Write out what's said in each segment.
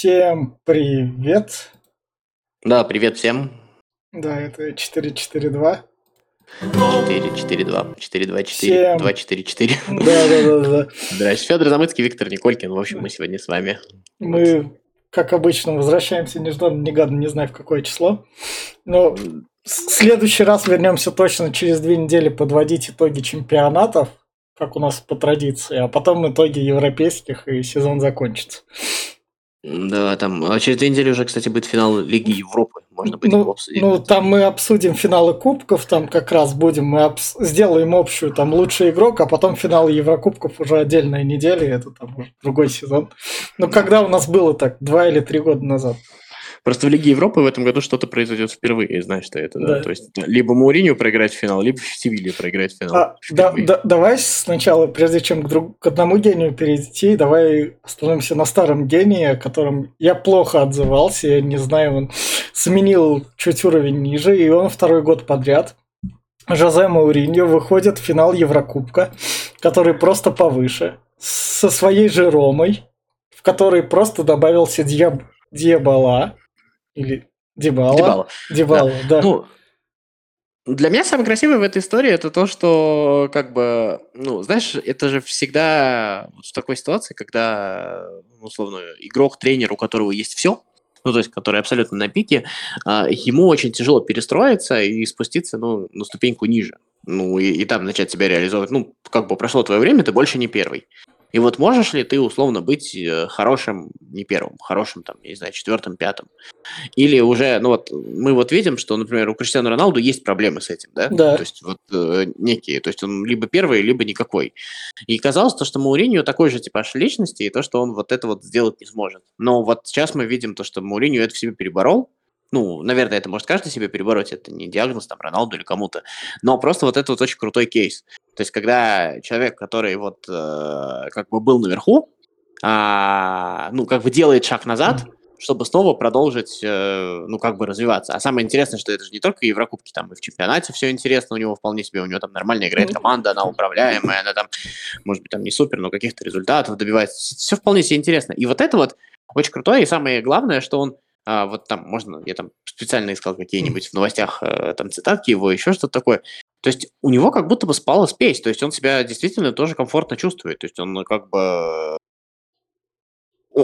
Всем привет. Да, привет всем. Да, это 442. 4, 4, 2, 4, 2, 4, Всем. 2, 4, 4. Да, да, да, да. Здрасте, Федор Замыцкий, Виктор Николькин. В общем, мы сегодня с вами. Мы, как обычно, возвращаемся нежданно-негаданно, не знаю в какое число. Но в следующий раз вернемся точно через две недели подводить итоги чемпионатов, как у нас по традиции, а потом итоги европейских, и сезон закончится. Да, там а через две недели уже, кстати, будет финал Лиги Европы. Можно будет его Ну, обсудить. ну, там мы обсудим финалы кубков, там как раз будем, мы обс- сделаем общую, там, лучший игрок, а потом финал Еврокубков уже отдельная неделя, это там уже другой сезон. Ну, когда у нас было так, два или три года назад? Просто в Лиге Европы в этом году что-то произойдет впервые, знаешь, что это, да? Да. То есть либо Мауриню проиграть в финал, либо Севилья проиграть в финал. А, да- да- давай сначала, прежде чем к, друг- к одному гению перейти, давай остановимся на старом гении, о котором я плохо отзывался, я не знаю, он сменил чуть уровень ниже, и он второй год подряд Жозе Мауриньо выходит в финал Еврокубка, который просто повыше, со своей же Ромой, в который просто добавился Диаб- Диабала, или Дебала. Дебала. Дебала, да. Ну, для меня самое красивое в этой истории это то, что, как бы, ну, знаешь, это же всегда в такой ситуации, когда, ну, условно, игрок, тренер, у которого есть все, ну, то есть, который абсолютно на пике, а, ему очень тяжело перестроиться и спуститься, ну, на ступеньку ниже. Ну, и, и там начать себя реализовывать. Ну, как бы прошло твое время, ты больше не первый. И вот можешь ли ты, условно, быть э, хорошим, не первым, хорошим, там, я не знаю, четвертым, пятым? Или уже, ну вот, мы вот видим, что, например, у Криштиану Роналду есть проблемы с этим, да? Да. То есть вот э, некие, то есть он либо первый, либо никакой. И казалось то, что Мауриньо такой же типаж личности, и то, что он вот это вот сделать не сможет. Но вот сейчас мы видим то, что Мауриньо это в себе переборол. Ну, наверное, это может каждый себе перебороть, это не диагноз там Роналду или кому-то. Но просто вот это вот очень крутой кейс. То есть когда человек, который вот э, как бы был наверху, а, ну, как бы делает шаг назад, чтобы снова продолжить, э, ну, как бы развиваться. А самое интересное, что это же не только Еврокубки, там и в чемпионате все интересно у него вполне себе, у него там нормально играет команда, она управляемая, она там, может быть, там не супер, но каких-то результатов добивается. Все вполне себе интересно. И вот это вот очень крутое, и самое главное, что он а, вот там можно, я там специально искал какие-нибудь в новостях э, там цитатки его, еще что-то такое. То есть у него как будто бы спала спесь, то есть он себя действительно тоже комфортно чувствует, то есть он ну, как бы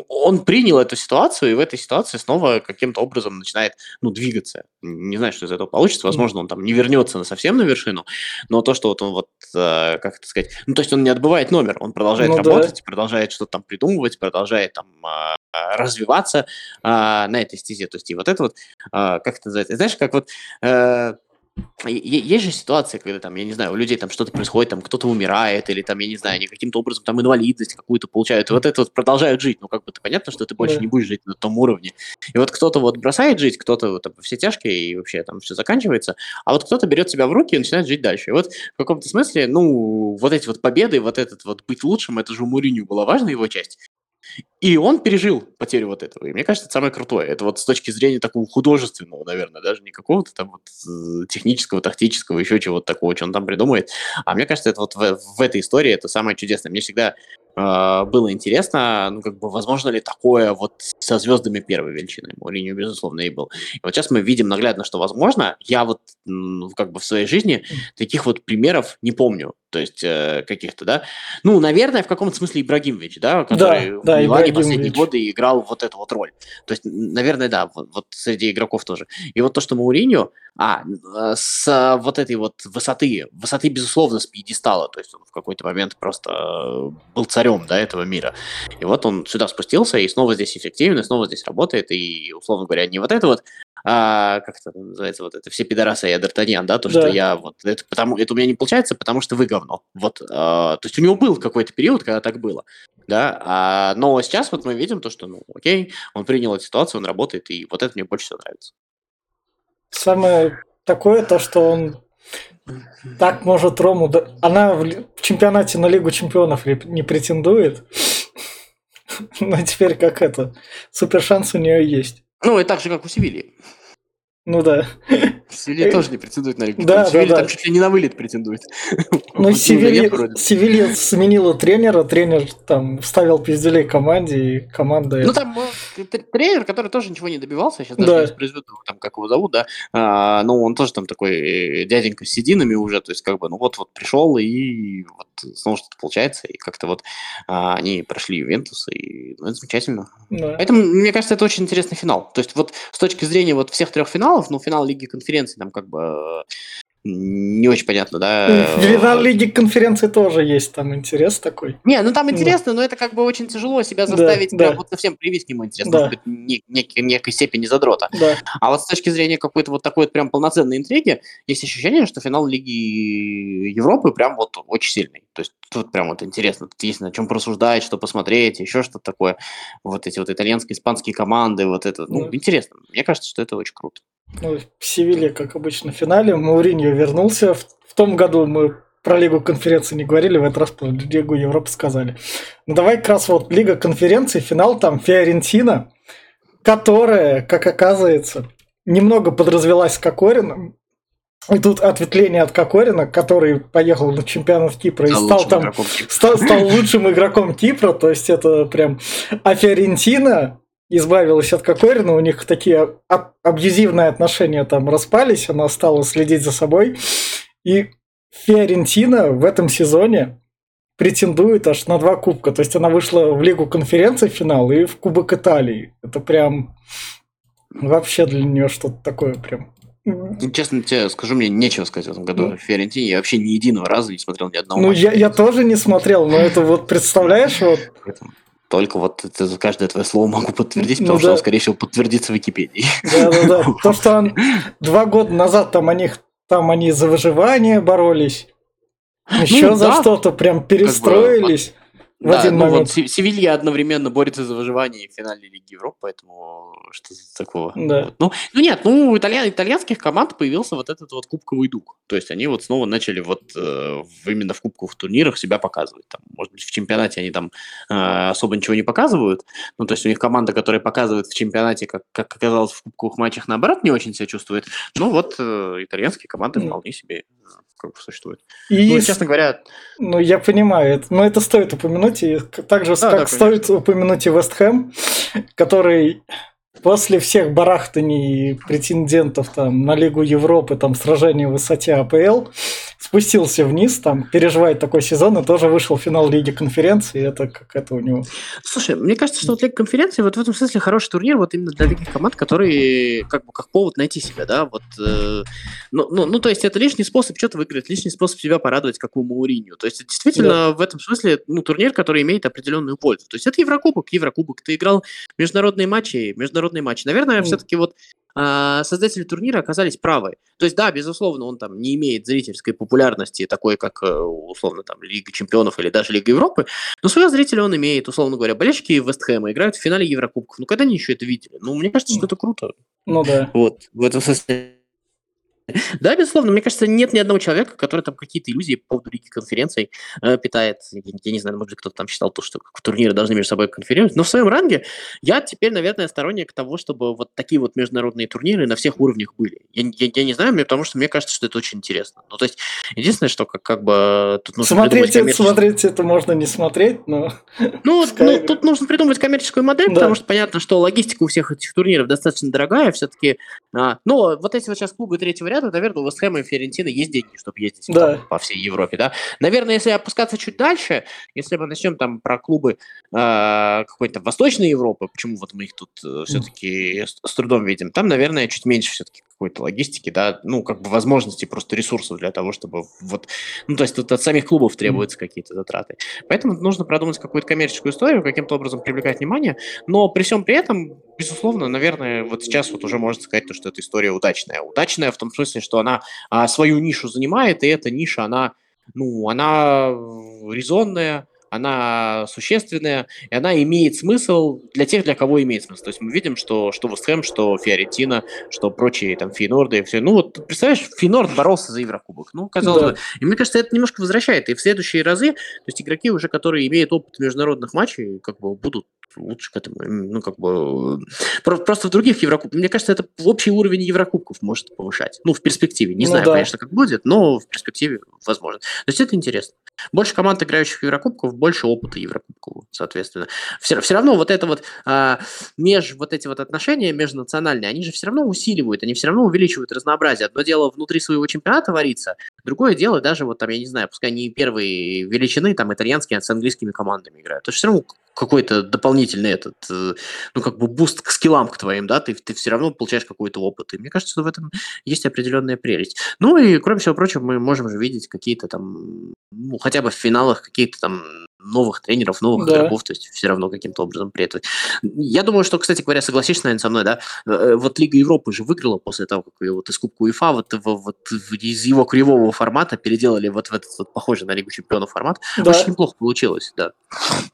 он принял эту ситуацию, и в этой ситуации снова каким-то образом начинает, ну, двигаться. Не знаю, что из этого получится. Возможно, он там не вернется на совсем на вершину, но то, что вот он вот, э, как это сказать, ну, то есть он не отбывает номер, он продолжает Ну да. работать, продолжает что-то там придумывать, продолжает там а, развиваться а, на этой стезе. То есть и вот это вот, а, как это называется, знаешь, как вот э, есть же ситуации, когда там, я не знаю, у людей там что-то происходит, там кто-то умирает, или там, я не знаю, они каким-то образом там инвалидность какую-то получают, и вот это вот продолжают жить. Ну, как бы, то понятно, что ты больше Да. не будешь жить на том уровне. И вот кто-то вот бросает жить, кто-то вот там все тяжкие, и вообще там все заканчивается, а вот кто-то берет себя в руки и начинает жить дальше. И вот в каком-то смысле, ну, вот эти вот победы, вот этот вот быть лучшим, это же у Муриню была важная его часть. И он пережил потерю вот этого. И мне кажется, это самое крутое. Это вот с точки зрения такого художественного, наверное, даже не какого-то там вот э, технического, тактического, еще чего-то такого, что он там придумает. А мне кажется, это вот в, в этой истории это самое чудесное. Мне всегда э, было интересно, ну, как бы, возможно ли такое вот со звездами первой величины. Мourinho, безусловно, и был. И вот сейчас мы видим наглядно, что возможно. Я вот м, как бы в своей жизни таких вот примеров не помню. То есть э, каких-то, да. Ну, наверное, в каком-то смысле Ибрагимович, да, который да, в Милане последние годы играл вот эту вот роль. То есть, наверное, да, вот, вот среди игроков тоже. И вот то, что Мауриньо, а, э, с вот этой вот высоты, высоты, безусловно, с пьедестала, то есть он в какой-то момент просто э, был царем, да, этого мира. И вот он сюда спустился, и снова здесь эффективен, и снова здесь работает, и, условно говоря, не вот это вот, а, как это называется, вот это все пидорасы, я Д'Артаньян, да, то, что Да. я вот, это, потому, это у меня не получается, потому что вы говно. Вот, а, то есть у него был какой-то период, когда так было, да, а, но сейчас вот мы видим то, что, ну, окей, он принял эту ситуацию, он работает, и вот это мне больше всего нравится. Самое такое то, что он так может Рому... Она в, чемпионате на Лигу чемпионов не претендует. Но теперь как это? Супер шанс у нее есть. Ну, и так же, как у Севильи. Ну да. Севилья тоже не претендует на Лигу Да, да, Севилья да. там чуть ли не на вылет претендует. Ну, Севилья. Севилья сменила тренера, тренер там вставил пизделей команде, и команда... Ну, там э, тренер, который тоже ничего не добивался, сейчас даже Да. не воспроизведу, там, как его зовут, да, а, ну, он тоже там такой э, дяденька с сединами уже, то есть, как бы, ну, вот-вот пришел, и вот снова что-то получается, и как-то вот а, они прошли Ювентус, и, ну, это замечательно. да. Поэтому, мне кажется, это очень интересный финал. То есть, вот с точки зрения вот всех трех финалов, ну, финал Лиги Конференции там как бы э, не очень понятно, да. В финал Лиги конференции тоже есть там интерес такой. Не, ну там интересно, но это как бы очень тяжело себя Да, заставить да. прям вот совсем привить к нему интерес. Да. Может быть, не- нек- некой степени задрота. Да. А вот с точки зрения какой-то вот такой вот прям полноценной интриги, есть ощущение, что финал Лиги Европы прям вот очень сильный. То есть тут прям вот интересно, тут есть на чем просуждать, что посмотреть, еще что-то такое. Вот эти вот итальянские, испанские команды, вот это, ну, Да. интересно. Мне кажется, что это очень круто. Ну, в Севилье, как обычно, в финале. Мауриньо вернулся. В, в том году мы про Лигу конференции не говорили, в этот раз про Лигу Европы сказали. Ну, давай как раз вот Лига конференции, финал там Фиорентина, которая, как оказывается, немного подразвелась с Кокорином. И тут ответвление от Кокорина, который поехал на чемпионат Кипра и Стал стал лучшим там стал, стал лучшим игроком Кипра, то есть это прям... А Фиорентина избавилась от Кокорина, у них такие аб- абьюзивные отношения там распались, она стала следить за собой. И Фиорентина в этом сезоне претендует аж на два кубка. То есть она вышла в Лигу конференций в финал и в Кубок Италии. Это прям вообще для нее что-то такое прям. Ну, Честно тебе скажу, мне нечего сказать в этом году Ну. Фиорентине. Я вообще ни единого раза не смотрел ни одного Ну, матча я, я тоже не смотрел, но это вот представляешь, вот Только вот это за каждое твое слово могу подтвердить, Ну потому что да. оно, скорее всего, подтвердится в Википедии. Да-да-да. То, что он два года назад там они, там они за выживание боролись. Еще за Ну да. что-то прям перестроились в Да, один ну момент. вот Се- Севилья одновременно борется за выживание в финале Лиги Европы, поэтому что такого? Да. Вот. Ну, ну нет, ну у итальян- итальянских команд появился вот этот вот кубковый дух. То есть они вот снова начали вот э, именно в кубковых турнирах себя показывать. Там, может быть, в чемпионате они там э, особо ничего не показывают. Ну, то есть у них команда, которая показывает в чемпионате, как, как оказалось в кубковых матчах, наоборот, не очень себя чувствует. Ну вот э, итальянские команды вполне себе э, как бы существуют. И, Ну, честно говоря, ну, я понимаю, но это стоит упомянуть. И так же, Да, как да, стоит упомянуть и Вест Хэм, который после всех барахтаний претендентов там, на Лигу Европы, там, сражений в высоте АПЛ, спустился вниз, там, переживает такой сезон и тоже вышел в финал Лиги конференции. Это как это у него. Слушай, мне кажется, что вот Лига конференции вот в этом смысле хороший турнир вот именно для таких команд, которые как бы как повод найти себя, да, вот, э, ну, ну, ну, то есть это лишний способ что-то выиграть, лишний способ себя порадовать, как у Мауриньо. То есть действительно в этом смысле, ну, турнир, который имеет определенную пользу. То есть это Еврокубок, Еврокубок, ты играл международные матчи, международные матчи. Наверное, Мгм. все-таки вот создатели турнира оказались правы. То есть, да, безусловно, он там не имеет зрительской популярности, такой, как, э, условно, там, Лига Чемпионов или даже Лига Европы, но своего зрителя он имеет, условно говоря. Болельщики Вестхэма играют в финале Еврокубков. Ну, когда они еще это видели? Ну, мне кажется, что это круто. Ну да. Вот, в этом смысле. Да, безусловно, мне кажется, нет ни одного человека, который там какие-то иллюзии по поводу Лиги конференций э, питает. Я, я не знаю, может быть, кто-то там считал то, что турниры должны между собой конферировать. Но в своем ранге я теперь, наверное, сторонник того, чтобы вот такие вот международные турниры на всех уровнях были. Я, я- я не знаю, мне- потому что мне кажется, что это очень интересно. Ну, то есть, единственное, что как, как бы тут нужно Смотреть, это- смотреть это можно не смотреть, но ну, ну, тут нужно придумать коммерческую модель, Да. потому что понятно, что логистика у всех этих турниров достаточно дорогая все-таки. но вот эти вот сейчас клубы третьего ряда, наверное, у Вестхэма и Фиорентины есть деньги, чтобы ездить Да. там по всей Европе, да. Наверное, если опускаться чуть дальше, если мы начнем там про клубы э, какой-то Восточной Европы, почему вот мы их тут все-таки с, с трудом видим, там, наверное, чуть меньше все-таки какой-то логистики, да, ну, как бы возможностей, просто ресурсов для того, чтобы вот, ну, то есть тут от самих клубов требуются какие-то затраты. Поэтому нужно продумать какую-то коммерческую историю, каким-то образом привлекать внимание, но при всем при этом, безусловно, наверное, вот сейчас вот уже можно сказать, то, что эта история удачная. Удачная в том смысле, что она а, свою нишу занимает, и эта ниша, она, ну, она резонная, она существенная, и она имеет смысл для тех, для кого имеет смысл. То есть мы видим, что что Вестхэм, что Фиорентина, что прочие там Фейнорды, все. Ну вот, представляешь, Фейнорд боролся за Еврокубок. Ну, казалось Да. бы. И мне кажется, это немножко возвращает. И в следующие разы, то есть игроки уже, которые имеют опыт международных матчей, как бы будут лучше к этому, ну, как бы, просто в других Еврокубках, мне кажется, это общий уровень Еврокубков может повышать, ну, в перспективе, не ну, знаю, да. конечно, как будет, но в перспективе возможно. То есть это интересно. Больше команд, играющих в Еврокубков, больше опыта Еврокубкового, соответственно. Все, все равно вот это вот, а, меж, вот эти вот отношения межнациональные, они же все равно усиливают, они все равно увеличивают разнообразие. Одно дело внутри своего чемпионата вариться, другое дело даже вот там, я не знаю, пускай не первые величины, там итальянские, а с английскими командами играют. То все равно какой-то дополнительный этот, э, ну, как бы boost к скиллам к твоим, да, ты, ты все равно получаешь какой-то опыт. И мне кажется, что в этом есть определенная прелесть. Ну и, кроме всего прочего, мы можем же видеть какие-то там, ну, хотя бы в финалах какие-то там новых тренеров, новых да. игроков, то есть все равно каким-то образом при этом. Я думаю, что, кстати говоря, согласишься, наверное, со мной, да, э, вот Лига Европы же выиграла после того, как ее вот из Кубка УЕФА вот, вот из его кривого формата переделали вот в этот вот похожий на Лигу Чемпионов формат. Да. Очень неплохо получилось, да.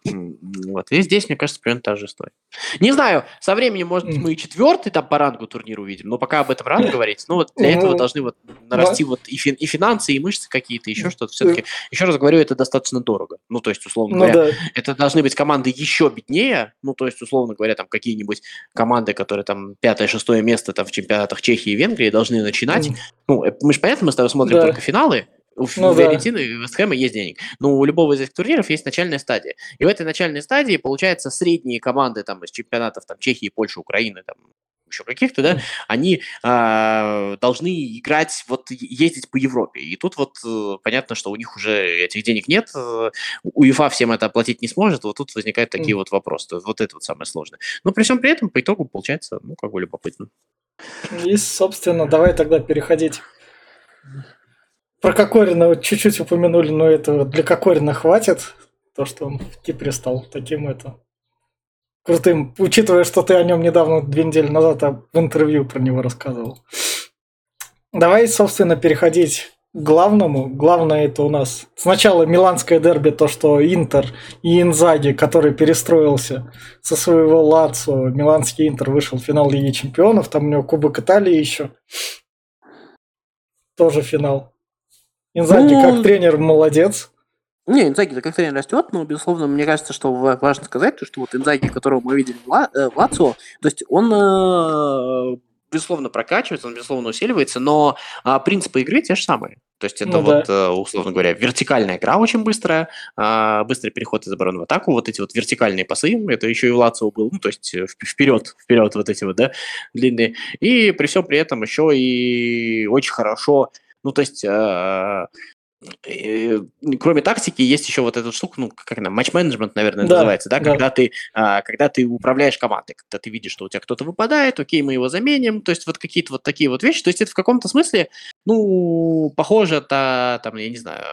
Вот. И здесь, мне кажется, примерно та же история. Не знаю, со временем, может быть, мы и четвертый там по рангу турнира увидим, но пока об этом рано говорить. Ну, вот для этого должны вот нарасти вот и, фин, и финансы, и мышцы какие-то, еще что-то. Все-таки, еще раз говорю, это достаточно дорого. Ну, то есть, условно ну, говоря, да. это должны быть команды еще беднее, ну, то есть, условно говоря, там какие-нибудь команды, которые там пятое-шестое место там в чемпионатах Чехии и Венгрии должны начинать. Mm. Ну, э, мы же, понятно, мы с тобой смотрим да. только финалы, у ну, Фиорентины да. и Вестхэма есть денег. Но у любого из этих турниров есть начальная стадия. И в этой начальной стадии, получается, средние команды там, из чемпионатов там, Чехии, Польши, Украины, там, еще каких-то, да, они э, должны играть, вот ездить по Европе. И тут вот э, понятно, что у них уже этих денег нет, э, УЕФА всем это оплатить не сможет, вот тут возникают такие вот вопросы. Вот это вот самое сложное. Но при всем при этом по итогу получается, ну, как бы любопытно. И, собственно, давай тогда переходить про Кокорина вот чуть-чуть упомянули, но это для Кокорина хватит. То, что он в Кипре стал таким это крутым, учитывая, что ты о нем недавно, две недели назад в интервью про него рассказывал. Давай, собственно, переходить к главному. Главное это у нас сначала миланское дерби, то, что Интер и Инзаги, который перестроился со своего Лацо, миланский Интер вышел в финал Лиги Чемпионов, там у него Кубок Италии еще. Тоже финал. Инзаги ну... как тренер молодец. Не, Инзаги как тренер растет, но, безусловно, мне кажется, что важно сказать, что вот Инзаги, которого мы видели в, Ла, э, в Лацио, то есть он, э, безусловно, прокачивается, он, безусловно, усиливается, но а, принципы игры те же самые. То есть это ну, вот, да. Э, условно говоря, вертикальная игра очень быстрая, а, быстрый переход из обороны в атаку, вот эти вот вертикальные пасы, это еще и в Лацио был, ну, то есть вперед, вперед вот эти вот, да, длинные. И при всем при этом еще и очень хорошо ну, то есть, кроме тактики, есть еще вот эта штука, ну, как она, матч-менеджмент, наверное, да, называется, да, да. Когда, ты, а, когда ты управляешь командой, когда ты видишь, что у тебя кто-то выпадает, окей, мы его заменим, то есть вот какие-то вот такие вот вещи, то есть это в каком-то смысле, ну, похоже, это, там, я не знаю,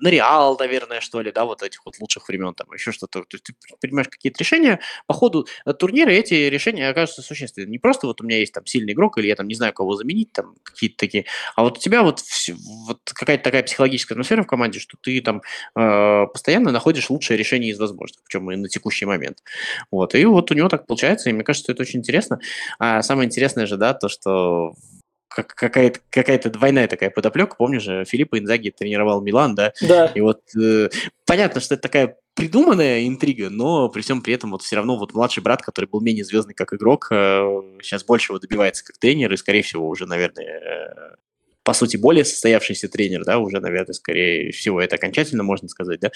на Реал, наверное, что ли, да, вот этих вот лучших времен, там, еще что-то. То есть ты принимаешь какие-то решения, по ходу э, турнира эти решения окажутся существенными. Не просто вот у меня есть там сильный игрок, или я там не знаю, кого заменить, там, какие-то такие, а вот у тебя вот, вот какая-то такая психологическая атмосфера в команде, что ты там э, постоянно находишь лучшее решение из возможных, причем и на текущий момент. Вот, и вот у него так получается, и мне кажется, это очень интересно. А самое интересное же, да, то, что как, какая-то, какая-то двойная такая подоплека. Помнишь же, Филиппа Инзаги тренировал Милан, да? Да. И вот э, понятно, что это такая придуманная интрига, но при всем при этом вот все равно вот младший брат, который был менее звездный как игрок, э, сейчас больше его добивается как тренер и, скорее всего, уже, наверное, э, по сути, более состоявшийся тренер, да, уже, наверное, скорее всего, это окончательно можно сказать, да,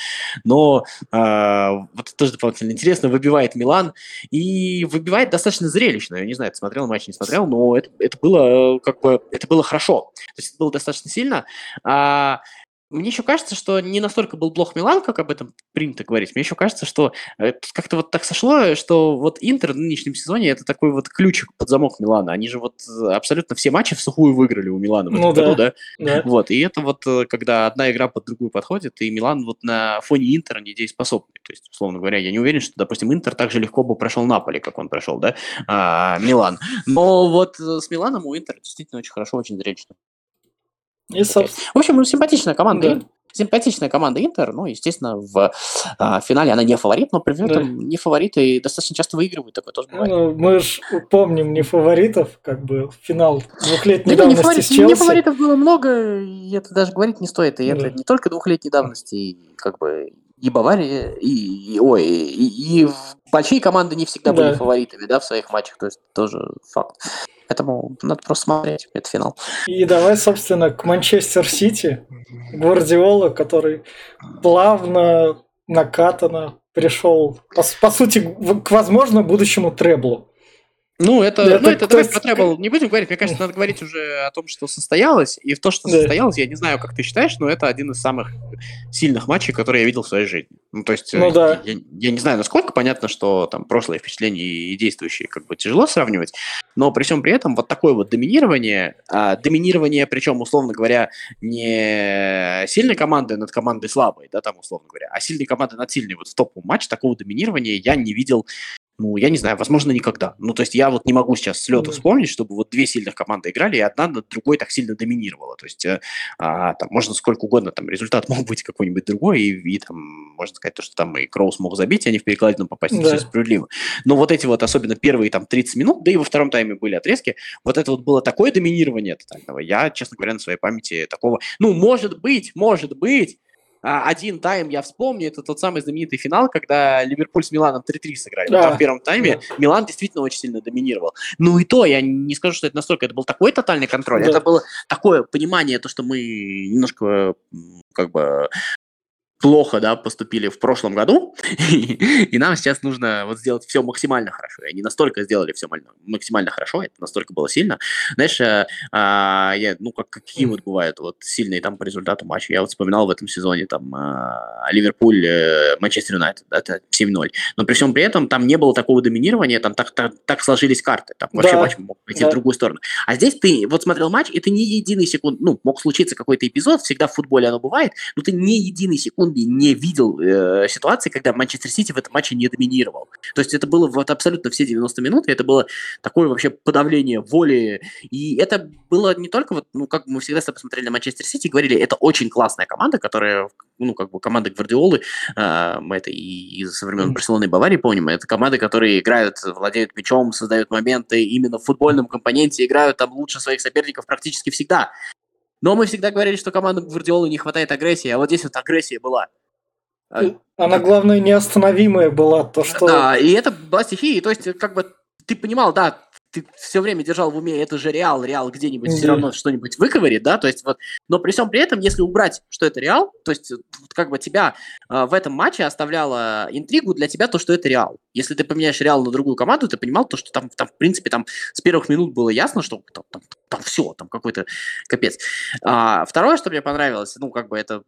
но э, вот это тоже дополнительно интересно, выбивает Милан, и выбивает достаточно зрелищно, я не знаю, ты смотрел матч, не смотрел, но это, это было как бы, это было хорошо, то есть это было достаточно сильно, а мне еще кажется, что не настолько был плох Милан, как об этом принято говорить. Мне еще кажется, что как-то вот так сошло, что вот Интер в нынешнем сезоне это такой вот ключик под замок Милана. Они же вот абсолютно все матчи в сухую выиграли у Милана в этом ну, году, да. да? Вот, и это вот э, когда одна игра под другую подходит, и Милан вот на фоне Интера недееспособный. То есть, условно говоря, я не уверен, что, допустим, Интер так же легко бы прошел Наполи, как он прошел, да, а, Милан. Но вот э, с Миланом у Интера действительно очень хорошо, очень зрелищно. И. В общем, симпатичная команда. Да. Симпатичная команда Интер, ну, естественно, в а, финале она не фаворит, но при этом да. не фаворит и достаточно часто выигрывают, такое тоже бывает. Ну, мы же помним не фаворитов, как бы финал двухлетней да, давности не, фаворит, с Челси. Не фаворитов было много, и это даже говорить не стоит, и да. это не только двухлетней давности, и как бы и Бавария, и, и ой, и, и большие команды не всегда да. были фаворитами, да, в своих матчах, то есть тоже факт. Поэтому надо просто смотреть, это финал. И давай, собственно, к Манчестер Сити. Гвардиола, который плавно, накатанно пришел, по, по сути, к, возможно, будущему треблу. Ну, это, да, ну, это давай про требл не будем говорить. Мне кажется, надо говорить уже о том, что состоялось. И в то, что да. состоялось, я не знаю, как ты считаешь, но это один из самых сильных матчей, которые я видел в своей жизни. Ну, то есть, ну, да. я, я не знаю, насколько понятно, что там прошлые впечатления и действующие как бы тяжело сравнивать, но при всем при этом вот такое вот доминирование, а, доминирование, причем, условно говоря, не сильной команды над командой слабой, да, там, условно говоря, а сильной команды над сильной, вот в топовом матче такого доминирования я не видел ну, я не знаю, возможно, никогда. Ну, то есть я вот не могу сейчас с лета вспомнить, чтобы вот две сильных команды играли, и одна над другой так сильно доминировала. То есть э, а, там можно сколько угодно, там результат мог быть какой-нибудь другой, и, и там можно сказать то, что там и Кроус мог забить, и они в перекладину попасть, да. все справедливо. Но вот эти вот, особенно первые там 30 минут, да и во втором тайме были отрезки, вот это вот было такое доминирование тотального. Я, честно говоря, на своей памяти такого, ну, может быть, может быть, один тайм я вспомню, это тот самый знаменитый финал, когда Ливерпуль с Миланом 3-3 сыграли. Да. Там в первом тайме да. Милан действительно очень сильно доминировал. Ну и то, я не скажу, что это настолько, это был такой тотальный контроль, да. это было такое понимание, то, что мы немножко как бы плохо, да, поступили в прошлом году, и, нам сейчас нужно вот сделать все максимально хорошо. И они настолько сделали все максимально хорошо, это настолько было сильно. Знаешь, э, а, я, ну, как, какие вот бывают вот сильные там по результату матча. Я вот вспоминал в этом сезоне там э, Ливерпуль, э, Манчестер Юнайтед, это 7-0. Но при всем при этом там не было такого доминирования, там так, так, так сложились карты. Там вообще да, матч мог пойти да. в другую сторону. А здесь ты вот смотрел матч, и ты ни единый секунд, ну, мог случиться какой-то эпизод, всегда в футболе оно бывает, но ты ни единый секунд секунды не видел э, ситуации, когда Манчестер Сити в этом матче не доминировал. То есть это было вот абсолютно все 90 минут, и это было такое вообще подавление воли. И это было не только вот, ну, как мы всегда посмотрели на Манчестер Сити, говорили, это очень классная команда, которая, ну, как бы команда Гвардиолы, э, мы это и из времен Барселоны и Баварии помним, это команды, которые играют, владеют мячом, создают моменты, именно в футбольном компоненте играют там лучше своих соперников практически всегда. Но мы всегда говорили, что командам Гвардиолы не хватает агрессии, а вот здесь вот агрессия была. А Она, главное, неостановимая была, то что... Да, и это была стихия, то есть, как бы, ты понимал, да, ты все время держал в уме, это же Реал, Реал где-нибудь mm-hmm. все равно что-нибудь выковырит, да, то есть вот, но при всем при этом, если убрать, что это Реал, то есть как бы тебя э, в этом матче оставляла интригу для тебя то, что это Реал. Если ты поменяешь Реал на другую команду, ты понимал то, что там, там в принципе, там с первых минут было ясно, что там, там, там все, там какой-то капец. А, второе, что мне понравилось, ну, как бы это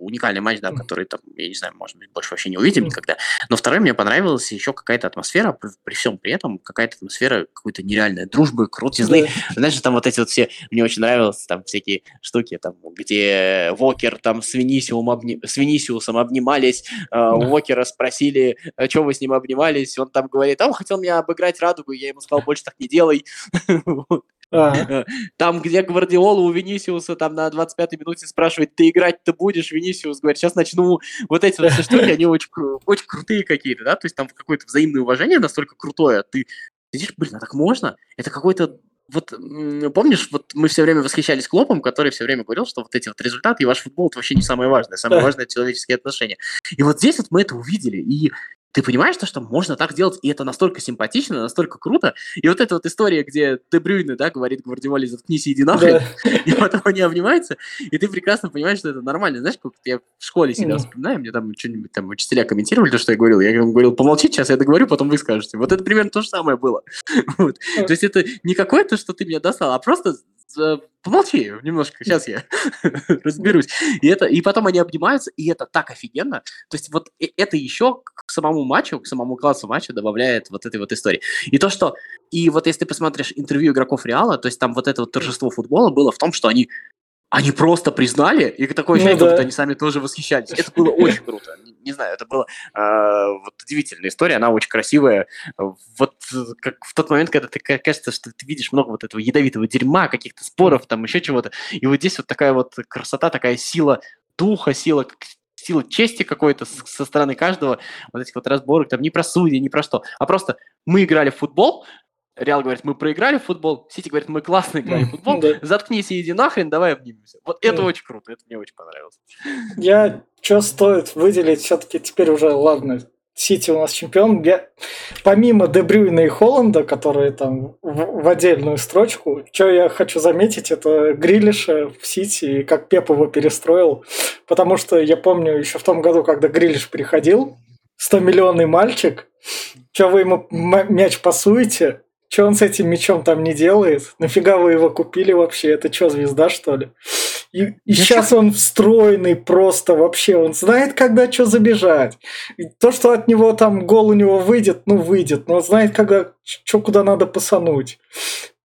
уникальный матч, да, который там, я не знаю, может быть, больше вообще не увидим никогда. Но второй мне понравилась еще какая-то атмосфера, при, всем при этом какая-то атмосфера какой-то нереальной дружбы, крутизны. Да. Знаешь, там вот эти вот все, мне очень нравилось, там всякие штуки, там, где Вокер там с, Венисиум обни... с Венисиусом обнимались, э, у Вокера спросили, а что вы с ним обнимались, он там говорит, а он хотел меня обыграть радугу, я ему сказал, больше так не делай. Э, там, где Гвардиола у Венисиуса там на 25-й минуте спрашивает, ты играть-то будешь? Венисиус говорит, сейчас начну. Вот эти вот все штуки, они очень, очень крутые какие-то, да? То есть там какое-то взаимное уважение настолько крутое. Ты сидишь, блин, а так можно? Это какой-то вот помнишь, вот мы все время восхищались Клопом, который все время говорил, что вот эти вот результаты и ваш футбол это вообще не самое важное, самое важное человеческие отношения. И вот здесь вот мы это увидели, и ты понимаешь, то, что можно так делать, и это настолько симпатично, настолько круто. И вот эта вот история, где Дебрюйне, да, говорит Гвардиоле, заткнись и иди нахрен, да. и потом они обнимаются, и ты прекрасно понимаешь, что это нормально. Знаешь, как я в школе себя вспоминаю, мне там что-нибудь там учителя комментировали то, что я говорил, я говорил, помолчи сейчас, я договорю, потом вы скажете. Вот это примерно то же самое было. Вот. То есть это не какое-то, что ты меня достал, а просто помолчи немножко, сейчас я разберусь. И, это, и потом они обнимаются, и это так офигенно. То есть вот это еще к самому матчу, к самому классу матча добавляет вот этой вот истории. И то, что... И вот если ты посмотришь интервью игроков Реала, то есть там вот это вот торжество футбола было в том, что они они просто признали, и такое ощущение, ну, да. будто они сами тоже восхищались. Это было очень круто. Не, не знаю, это была э, вот удивительная история, она очень красивая. Вот как в тот момент, когда ты кажется, что ты видишь много вот этого ядовитого дерьма, каких-то споров, там еще чего-то, и вот здесь вот такая вот красота, такая сила духа, сила сила чести какой-то со стороны каждого, вот этих вот разборок, там не про судьи, не про что, а просто мы играли в футбол, Реал говорит, мы проиграли в футбол, Сити говорит, мы классно играли в футбол, заткнись и иди нахрен, давай обнимемся. Вот это очень круто, это мне очень понравилось. Я что стоит выделить все-таки теперь уже, ладно, Сити у нас чемпион. Я, помимо Дебрюйна и Холланда, которые там в, в отдельную строчку, что я хочу заметить, это Грилиша в Сити и как Пеп его перестроил. Потому что я помню еще в том году, когда Грилиш приходил, 100-миллионный мальчик, что вы ему мяч пасуете, что он с этим мячом там не делает? Нафига вы его купили вообще? Это что, звезда, что ли? И, и Я сейчас он встроенный просто вообще. Он знает, когда что забежать. И то, что от него там гол у него выйдет, ну выйдет. Но он знает, когда что куда надо пасануть.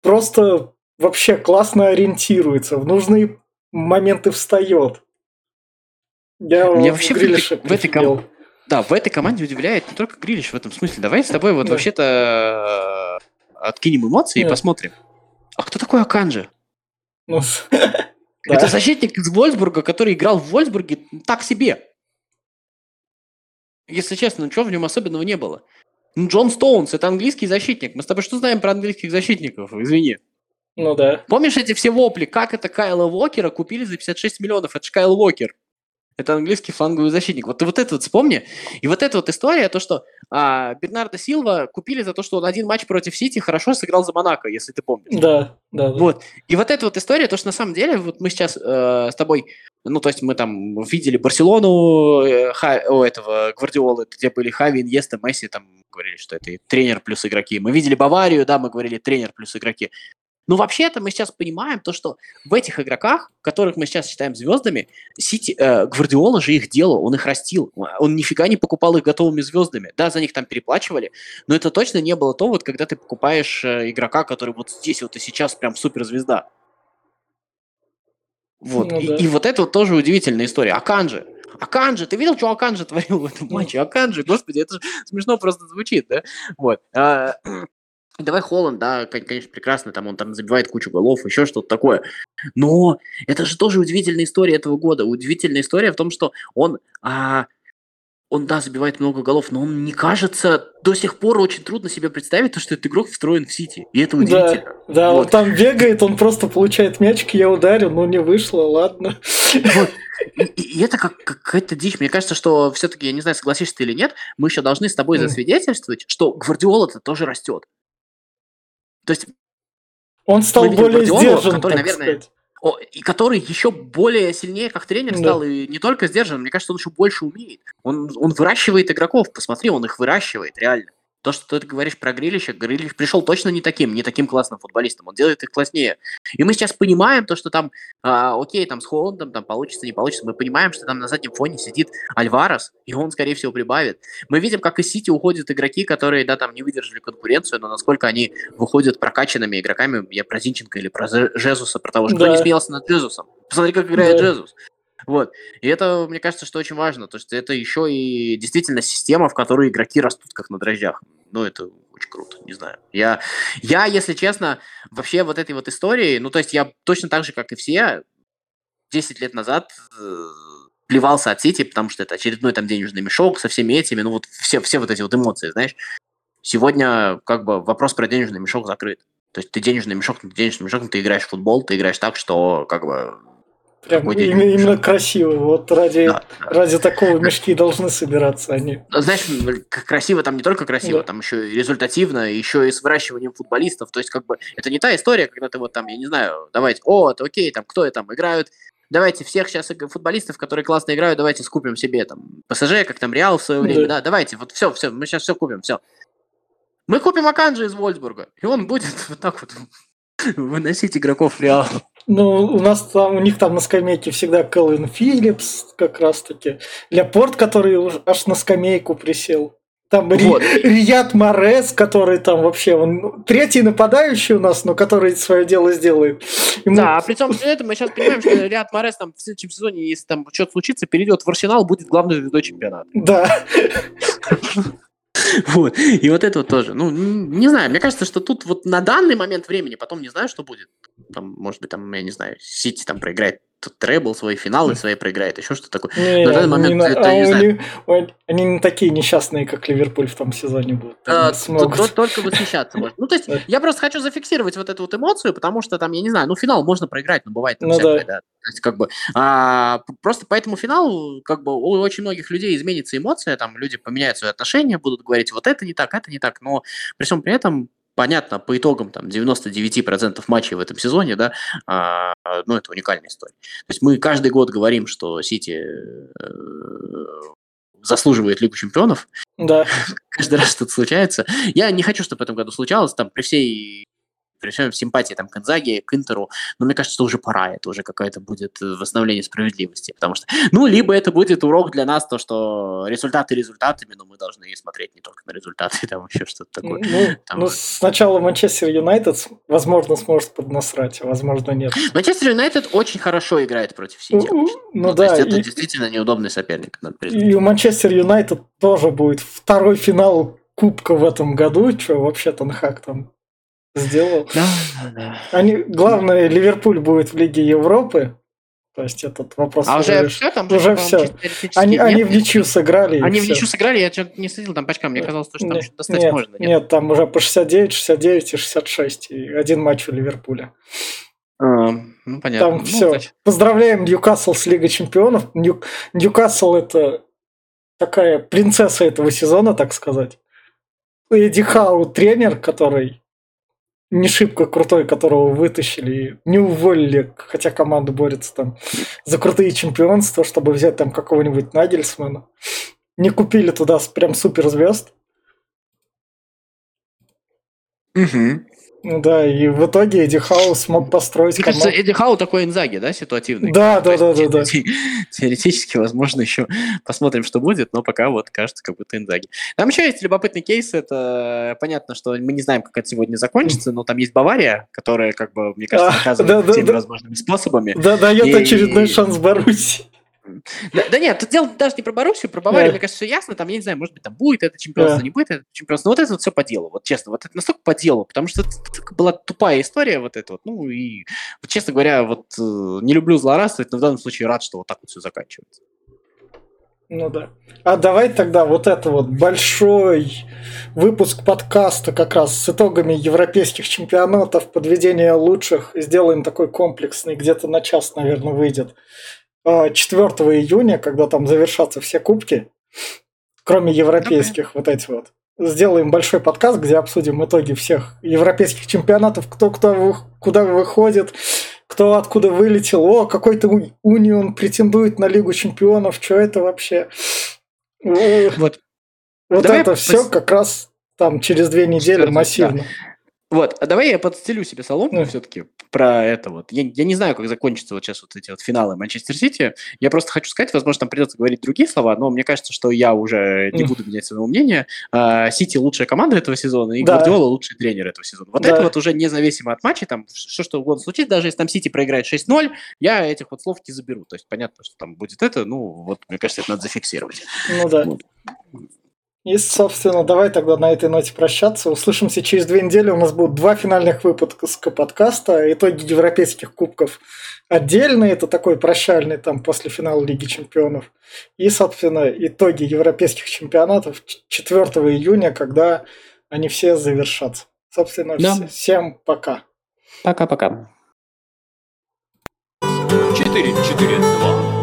Просто вообще классно ориентируется. В нужные моменты встает. Я вот вообще в Грилиша этой- в этой ком- Да, в этой команде удивляет не только Грилиш в этом смысле. Давай с тобой вот Да. вообще-то откинем эмоции и Да. посмотрим. А кто такой Аканджи? Ну, Это защитник из Вольсбурга, который играл в Вольсбурге так себе. Если честно, ничего в нем особенного не было. Ну, Джон Стоунс, это английский защитник. Мы с тобой что знаем про английских защитников? Извини. Ну да. Помнишь эти все вопли? Как это Кайла Уокера купили за 56 миллионов? Это же Кайл Уокер. Это английский фланговый защитник. Вот ты вот это вот вспомни. И вот эта вот история, то, что а, Бернардо Силва купили за то, что он один матч против Сити хорошо сыграл за Монако, если ты помнишь. Да, да, да. Вот. И вот эта вот история, то, что на самом деле, вот мы сейчас э, с тобой, ну, то есть мы там видели Барселону э, Ха- у этого Гвардиолы, где были Хави, Иньеста, Месси, там говорили, что это и тренер плюс игроки. Мы видели Баварию, да, мы говорили тренер плюс игроки. Но вообще-то мы сейчас понимаем то, что в этих игроках, которых мы сейчас считаем звездами, Сити, э, Гвардиола же их делал, он их растил. Он нифига не покупал их готовыми звездами. Да, за них там переплачивали, но это точно не было то, вот когда ты покупаешь э, игрока, который вот здесь вот и сейчас прям суперзвезда. Вот. Ну и, да. и вот это вот тоже удивительная история. Аканджи. Аканджи, ты видел, что Аканджи творил в этом Ну. матче? Аканджи, господи, это же смешно просто звучит, да? Вот. А, Давай Холланд, да, кон- конечно, прекрасно, там он там забивает кучу голов, еще что-то такое. Но это же тоже удивительная история этого года. Удивительная история в том, что он, а, он, да, забивает много голов, но он, не кажется, до сих пор очень трудно себе представить, то, что этот игрок встроен в Сити. И это удивительно. Да, да, он Вот. там бегает, он просто получает мячик, я ударил, ну не вышло, ладно. Вот. И, и- это как какая-то дичь. Мне кажется, что все-таки, я не знаю, согласишься ты или нет, мы еще должны с тобой засвидетельствовать, что Гвардиола-то тоже растет. То есть Он стал более Гвардиолу, сдержан, который, наверное, сказать. О, и который еще более сильнее как тренер Да. стал, и не только сдержан, мне кажется, он еще больше умеет. Он, он выращивает игроков, посмотри, он их выращивает, реально. То, что ты говоришь про Грилища, Грилищ пришел точно не таким, не таким классным футболистом, он делает их класснее. И мы сейчас понимаем то, что там, а, окей, там с Холландом там получится, не получится, мы понимаем, что там на заднем фоне сидит Альварес, и он, скорее всего, прибавит. Мы видим, как из Сити уходят игроки, которые, да, там не выдержали конкуренцию, но насколько они выходят прокачанными игроками, я про Зинченко или про Жезуса, про того, что Да. не смеялся над Жезусом. Посмотри, как играет Да. Жезус. Вот. И это, мне кажется, что очень важно. То есть это еще и действительно система, в которой игроки растут как на дрожжах. Ну, это очень круто, не знаю. Я, я, если честно, вообще вот этой вот истории, ну, то есть я точно так же, как и все, 10 лет назад э, плевался от Сити, потому что это очередной там денежный мешок со всеми этими, ну, вот все, все вот эти вот эмоции, знаешь. Сегодня как бы вопрос про денежный мешок закрыт. То есть ты денежный мешок, ты денежный мешок, ты играешь в футбол, ты играешь так, что как бы... Прям какой именно, именно красиво. Вот ради, Да, ради такого мешки должны собираться они. Ну, Знаешь, красиво там не только красиво, Да. там еще и результативно, еще и с выращиванием футболистов. То есть, как бы, это не та история, когда ты вот там, я не знаю, давайте, о, это окей, там, кто там играют, давайте всех сейчас футболистов, которые классно играют, давайте скупим себе там ПСЖ, как там Реал в свое время, Да. да, давайте, вот все, все, мы сейчас все купим, все. Мы купим Аканджи из Вольсбурга, и он будет вот так вот выносить игроков Реала. Ну, у нас там, у них там на скамейке всегда Кэлвин Филлипс, как раз таки. Лепорт, который уж аж на скамейку присел. Там Ри- Вот. Рияд Морес, который там вообще, он ну, третий нападающий у нас, но который свое дело сделает. Ему- Да, а при том при этом мы сейчас понимаем, что Риад Морес там в следующем сезоне, если там что-то случится, перейдет в Арсенал, будет главной звездой чемпионата. Да. Вот. И вот это вот тоже. Ну, не знаю, мне кажется, что тут вот на данный момент времени, потом не знаю, что будет. Там, может быть, там, я не знаю, Сити там проиграет требл свой, финалы свои проиграет, еще что-то такое. Не, На данный момент, не, это, а не знаю. у- они не такие несчастные, как Ливерпуль в том сезоне будут. Они А, Только восхищаться можно. Ну, то есть, я просто хочу зафиксировать вот эту вот эмоцию, потому что там, я не знаю, ну, финал можно проиграть, но бывает там Ну всякое, да. да. То есть, как бы, а, просто по этому финалу, как бы, у очень многих людей изменится эмоция, там, люди поменяют свои отношения, будут говорить, вот это не так, это не так, но при всем при этом, понятно, по итогам там 99% матчей в этом сезоне, да, а, ну, это уникальная история. То есть мы каждый год говорим, что Сити э, заслуживает Лигу чемпионов, Да. каждый раз что-то случается. Я не хочу, чтобы в этом году случалось, там, при всей при всем симпатии там, к Инзаге, к Интеру, но мне кажется, что уже пора, это уже какое-то будет э, восстановление справедливости, потому что, ну, либо это будет урок для нас, то, что результаты результатами, но мы должны смотреть не только на результаты, там еще что-то такое. Ну, Там ну, сначала Манчестер Юнайтед, возможно, сможет поднасрать, а возможно, нет. Манчестер Юнайтед очень хорошо играет против Сити. Ну, обычно. ну то да, есть это и- действительно неудобный соперник. И у Манчестер Юнайтед тоже будет второй финал Кубка в этом году. Что вообще Танхак там сделал? Да, да, да. Они, главное, Ливерпуль будет в Лиге Европы. То есть этот вопрос А уже все там? уже теоретически Они, они нет? в ничью сыграли. Они в ничью сыграли, я что-то не следил там по очкам, мне казалось, что там что-то достать нет, можно. нет, там уже по 69, 69 и 66. И один матч у Ливерпуля. А, ну, понятно. Там Ну, все. значит, Поздравляем Ньюкасл с Лигой Чемпионов. Нью- Ньюкасл это такая принцесса этого сезона, так сказать. Эдди Хау тренер, который не шибко крутой, которого вытащили, не уволили, хотя команда борется там за крутые чемпионства, чтобы взять там какого-нибудь Нагельсмана. Не купили туда прям суперзвезд. мгм. Ну Да, и в итоге Эдди Хау смог построить Мне кажется. Эдди Хау такой Инзаги, да, ситуативный? Да, да, да, да, да. те- Теоретически, возможно, еще посмотрим, что будет, но пока вот кажется, как будто Инзаги. Там еще есть любопытный кейс, это понятно, что мы не знаем, как это сегодня закончится, но там есть Бавария, которая, как бы, мне кажется, А, наказывает да, да, всеми возможными способами. Да, дает очередной шанс Баруси. Да, да нет, тут дело даже не про Боруссию, про Баварию, Да. мне кажется, все ясно. Там, я не знаю, может быть, там будет это чемпионство, Да. не будет это чемпионство. Но вот это вот все по делу, вот честно. Вот это настолько по делу, потому что это была тупая история вот эта вот. Ну и, вот, честно говоря, вот э, не люблю злорадствовать, но в данном случае рад, что вот так вот все заканчивается. Ну да. А давай тогда вот это вот большой выпуск подкаста как раз с итогами европейских чемпионатов, подведения лучших, сделаем такой комплексный, где-то на час, наверное, выйдет. А, 4 июня, когда там завершатся все кубки, кроме европейских вот эти вот. Сделаем большой подкаст, где обсудим итоги всех европейских чемпионатов, кто, кто куда выходит, кто откуда вылетел. О, какой-то Унион претендует на Лигу чемпионов, что это вообще? Э, Вот. Вот Давай это пос- все как раз там через две недели Четвёртый, массивно. Вот, а давай я подстелю себе соломку Ну. все-таки про это вот. Я, я не знаю, как закончатся вот сейчас вот эти вот финалы Манчестер Сити. Я просто хочу сказать, возможно, там придется говорить другие слова, но мне кажется, что я уже не Мгм. буду менять своего мнения. А, Сити лучшая команда этого сезона, и Да. Гвардиола лучший тренер этого сезона. Вот Да. это вот уже независимо от матча, там что что угодно случится, даже если там Сити проиграет 6-0, я этих вот слов не заберу. То есть понятно, что там будет это, ну вот мне кажется, это надо зафиксировать. Ну да. Вот. И, собственно, давай тогда на этой ноте прощаться. Услышимся через две недели. У нас будут два финальных выпуска подкаста. Итоги европейских кубков отдельные. Это такой прощальный там после финала Лиги Чемпионов. И, собственно, итоги европейских чемпионатов 4 июня, когда они все завершатся. Собственно, Да. вс- всем пока. Пока-пока. 4-4-2.